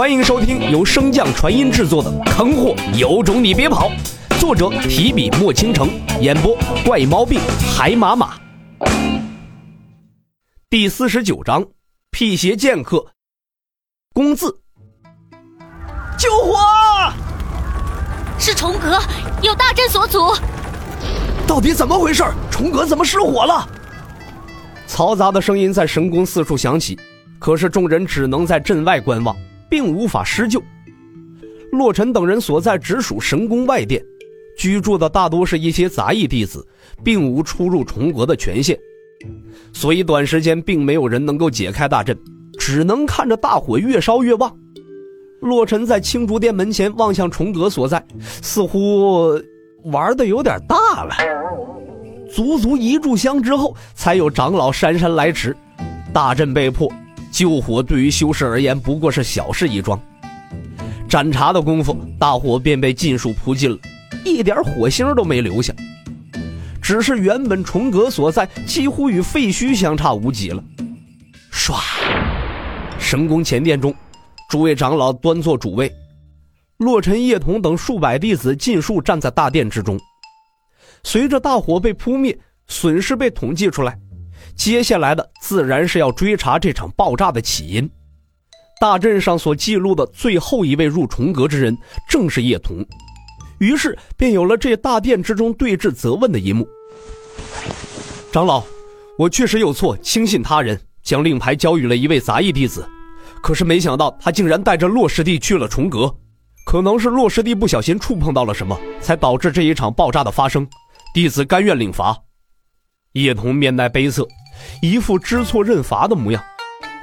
欢迎收听由升降传音制作的《坑货有种你别跑》，作者提笔墨倾城，演播怪毛病海马马。第四十九章，辟邪剑客。公字，救火！是重阁，有大阵所阻。到底怎么回事？重阁怎么失火了？嘈杂的声音在神宫四处响起，可是众人只能在阵外观望，并无法施救。洛尘等人所在直属神宫外殿，居住的大多是一些杂役弟子，并无出入重阁的权限，所以短时间并没有人能够解开大阵，只能看着大火越烧越旺。洛尘在青竹殿门前望向重阁所在，似乎玩的有点大了。足足一炷香之后，才有长老姗姗来迟。大阵被破，救火对于修士而言不过是小事一桩。盏茶的功夫，大火便被尽数扑尽了，一点火星都没留下。只是原本重阁所在，几乎与废墟相差无几了。唰，神宫前殿中，诸位长老端坐主位，洛尘、叶童等数百弟子尽数站在大殿之中。随着大火被扑灭，损失被统计出来，接下来的自然是要追查这场爆炸的起因。大阵上所记录的最后一位入重阁之人，正是叶童，于是便有了这大殿之中对峙责问的一幕。长老，我确实有错，轻信他人，将令牌交予了一位杂役弟子，可是没想到他竟然带着洛师弟去了重阁，可能是洛师弟不小心触碰到了什么，才导致这一场爆炸的发生。弟子甘愿领罚。叶童面带悲色，一副知错认罚的模样，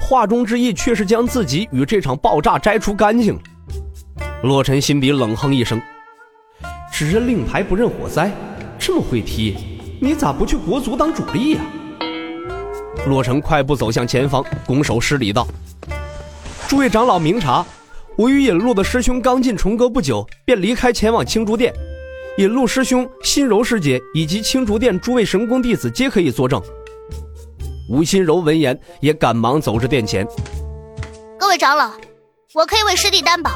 话中之意却是将自己与这场爆炸摘除干净。洛尘心底冷哼一声：“只认令牌不认火灾，这么会踢，你咋不去国足当主力呀？”洛尘快步走向前方，拱手施礼道：“诸位长老明察，我与引路的师兄刚进重阁不久，便离开前往青竹殿。”引路师兄、心柔师姐以及青竹殿诸位神功弟子皆可以作证。吴心柔闻言也赶忙走至殿前。各位长老，我可以为师弟担保，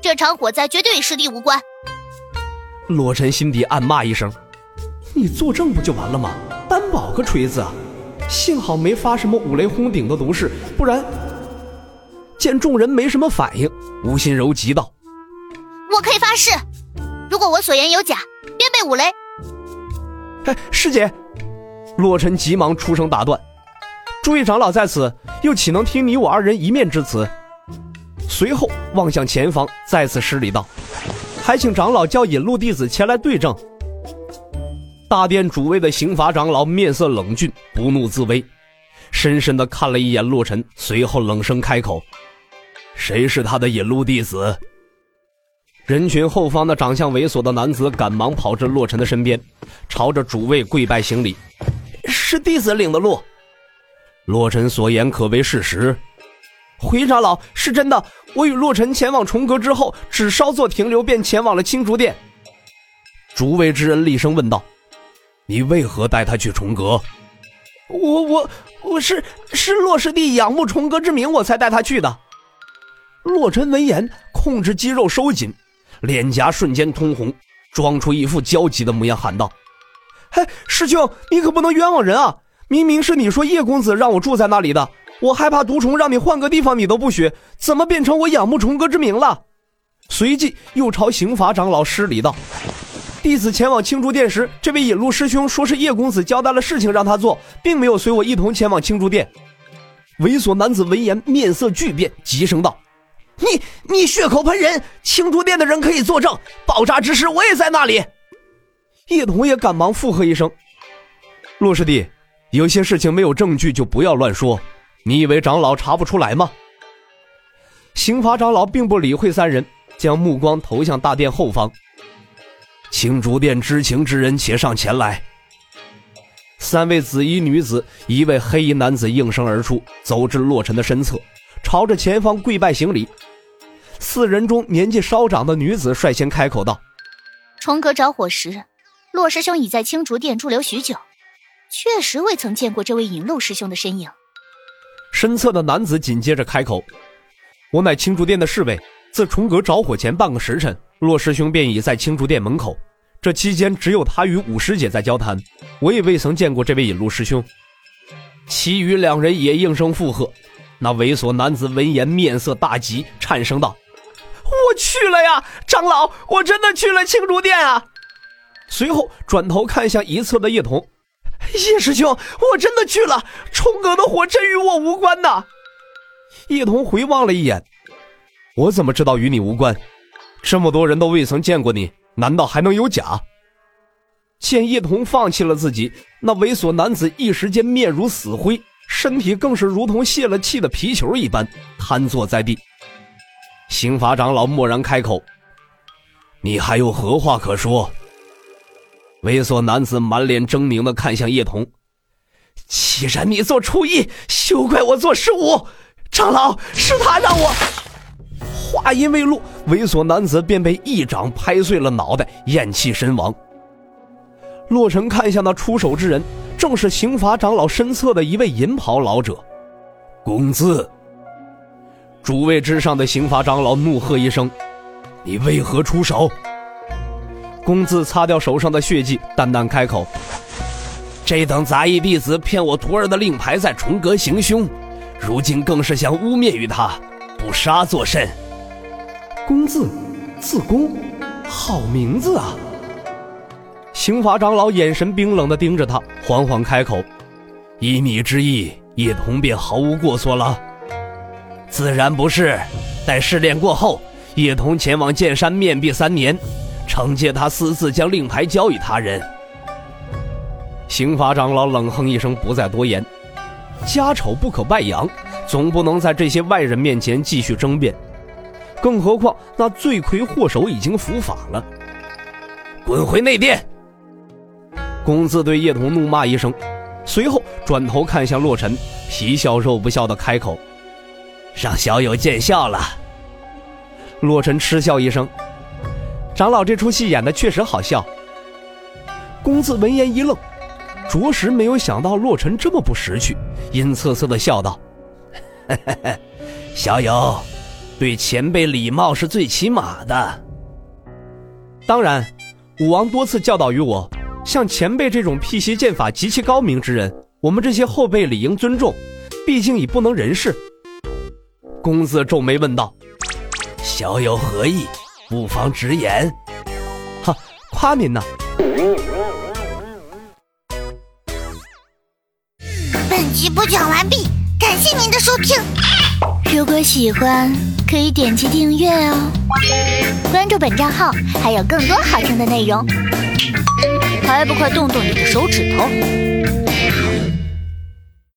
这场火灾绝对与师弟无关。洛尘心底暗骂一声：“你作证不就完了吗？担保个锤子啊！幸好没发什么五雷轰顶的毒誓，不然……”见众人没什么反应，吴心柔急道：“我可以发誓。”如果我所言有假，便被五雷。哎，师姐，洛尘急忙出声打断。诸位长老在此，又岂能听你我二人一面之词？随后望向前方，再次施礼道：“还请长老叫引路弟子前来对证。”大殿主位的刑罚长老面色冷峻，不怒自威，深深的看了一眼洛尘，随后冷声开口：“谁是他的引路弟子？”人群后方的长相猥琐的男子赶忙跑至洛尘的身边，朝着主位跪拜行礼：“是弟子领的路。”洛尘所言可为事实。回长老是真的，我与洛尘前往重阁之后，只稍作停留，便前往了青竹殿。竹位之人厉声问道：“你为何带他去重阁？”“我我我是是洛师弟仰慕重阁之名，我才带他去的。”洛尘闻言，控制肌肉收紧。脸颊瞬间通红，装出一副焦急的模样，喊道：“嘿，师兄，你可不能冤枉人啊！明明是你说叶公子让我住在那里的，我害怕毒虫让你换个地方，你都不许，怎么变成我仰慕重哥之名了？”随即又朝刑罚长老施礼道：“弟子前往青竹殿时，这位引路师兄说是叶公子交代了事情让他做，并没有随我一同前往青竹殿。”猥琐男子闻言面色巨变，急声道。你你血口喷人！青竹殿的人可以作证，爆炸之时我也在那里。叶童也赶忙附和一声：“洛师弟，有些事情没有证据就不要乱说。你以为长老查不出来吗？”刑罚长老并不理会三人，将目光投向大殿后方。青竹殿知情之人，且上前来。三位紫衣女子，一位黑衣男子应声而出，走至洛尘的身侧。朝着前方跪拜行礼，四人中年纪稍长的女子率先开口道：“重阁着火时，洛师兄已在青竹殿驻留许久，确实未曾见过这位引路师兄的身影。”身侧的男子紧接着开口：“我乃青竹殿的侍卫，自重阁着火前半个时辰，洛师兄便已在青竹殿门口。这期间只有他与五师姐在交谈，我也未曾见过这位引路师兄。其余两人也应声附和。那猥琐男子闻言面色大急，颤声道：“我去了呀，长老，我真的去了青竹殿啊！”随后转头看向一侧的叶童：“叶师兄，我真的去了，冲哥的火真与我无关呐。”叶童回望了一眼：“我怎么知道与你无关？这么多人都未曾见过你。”难道还能有假？见叶童放弃了自己，那猥琐男子一时间面如死灰，身体更是如同泄了气的皮球一般瘫坐在地。刑法长老蓦然开口：“你还有何话可说？”猥琐男子满脸狰狞的看向叶童：“既然你做初一，休怪我做十五。长老，是他让我……”话音未落，猥琐男子便被一掌拍碎了脑袋，咽气身亡。洛尘看向那出手之人，正是刑法长老身侧的一位银袍老者，公子。主位之上的刑法长老怒喝一声：“你为何出手？”公子擦掉手上的血迹，淡淡开口：“这等杂役弟子骗我徒儿的令牌在重阁行凶，如今更是想污蔑于他，不杀作甚？”公字，字公，好名字啊！刑法长老眼神冰冷的盯着他，缓缓开口：“依你之意，叶童便毫无过错了。”“自然不是。待试炼过后，叶童前往剑山面壁三年，惩戒他私自将令牌交与他人。”刑法长老冷哼一声，不再多言。家丑不可外扬，总不能在这些外人面前继续争辩。更何况，那罪魁祸首已经伏法了。滚回内殿！公子对叶童怒骂一声，随后转头看向洛尘，皮笑肉不笑的开口：“让小友见笑了。”洛尘嗤笑一声：“长老这出戏演的确实好笑。”公子闻言一愣，着实没有想到洛尘这么不识趣，阴恻恻的笑道：“ 小友。”对前辈礼貌是最起码的。当然，武王多次教导于我，像前辈这种辟邪剑法极其高明之人，我们这些后辈理应尊重，毕竟已不能人事。公子皱眉问道：“小友何意？不妨直言。”哈，夸您呢。本集播讲完毕，感谢您的收听。如果喜欢，可以点击订阅哦，关注本账号还有更多好听的内容，还不快动动你的手指头！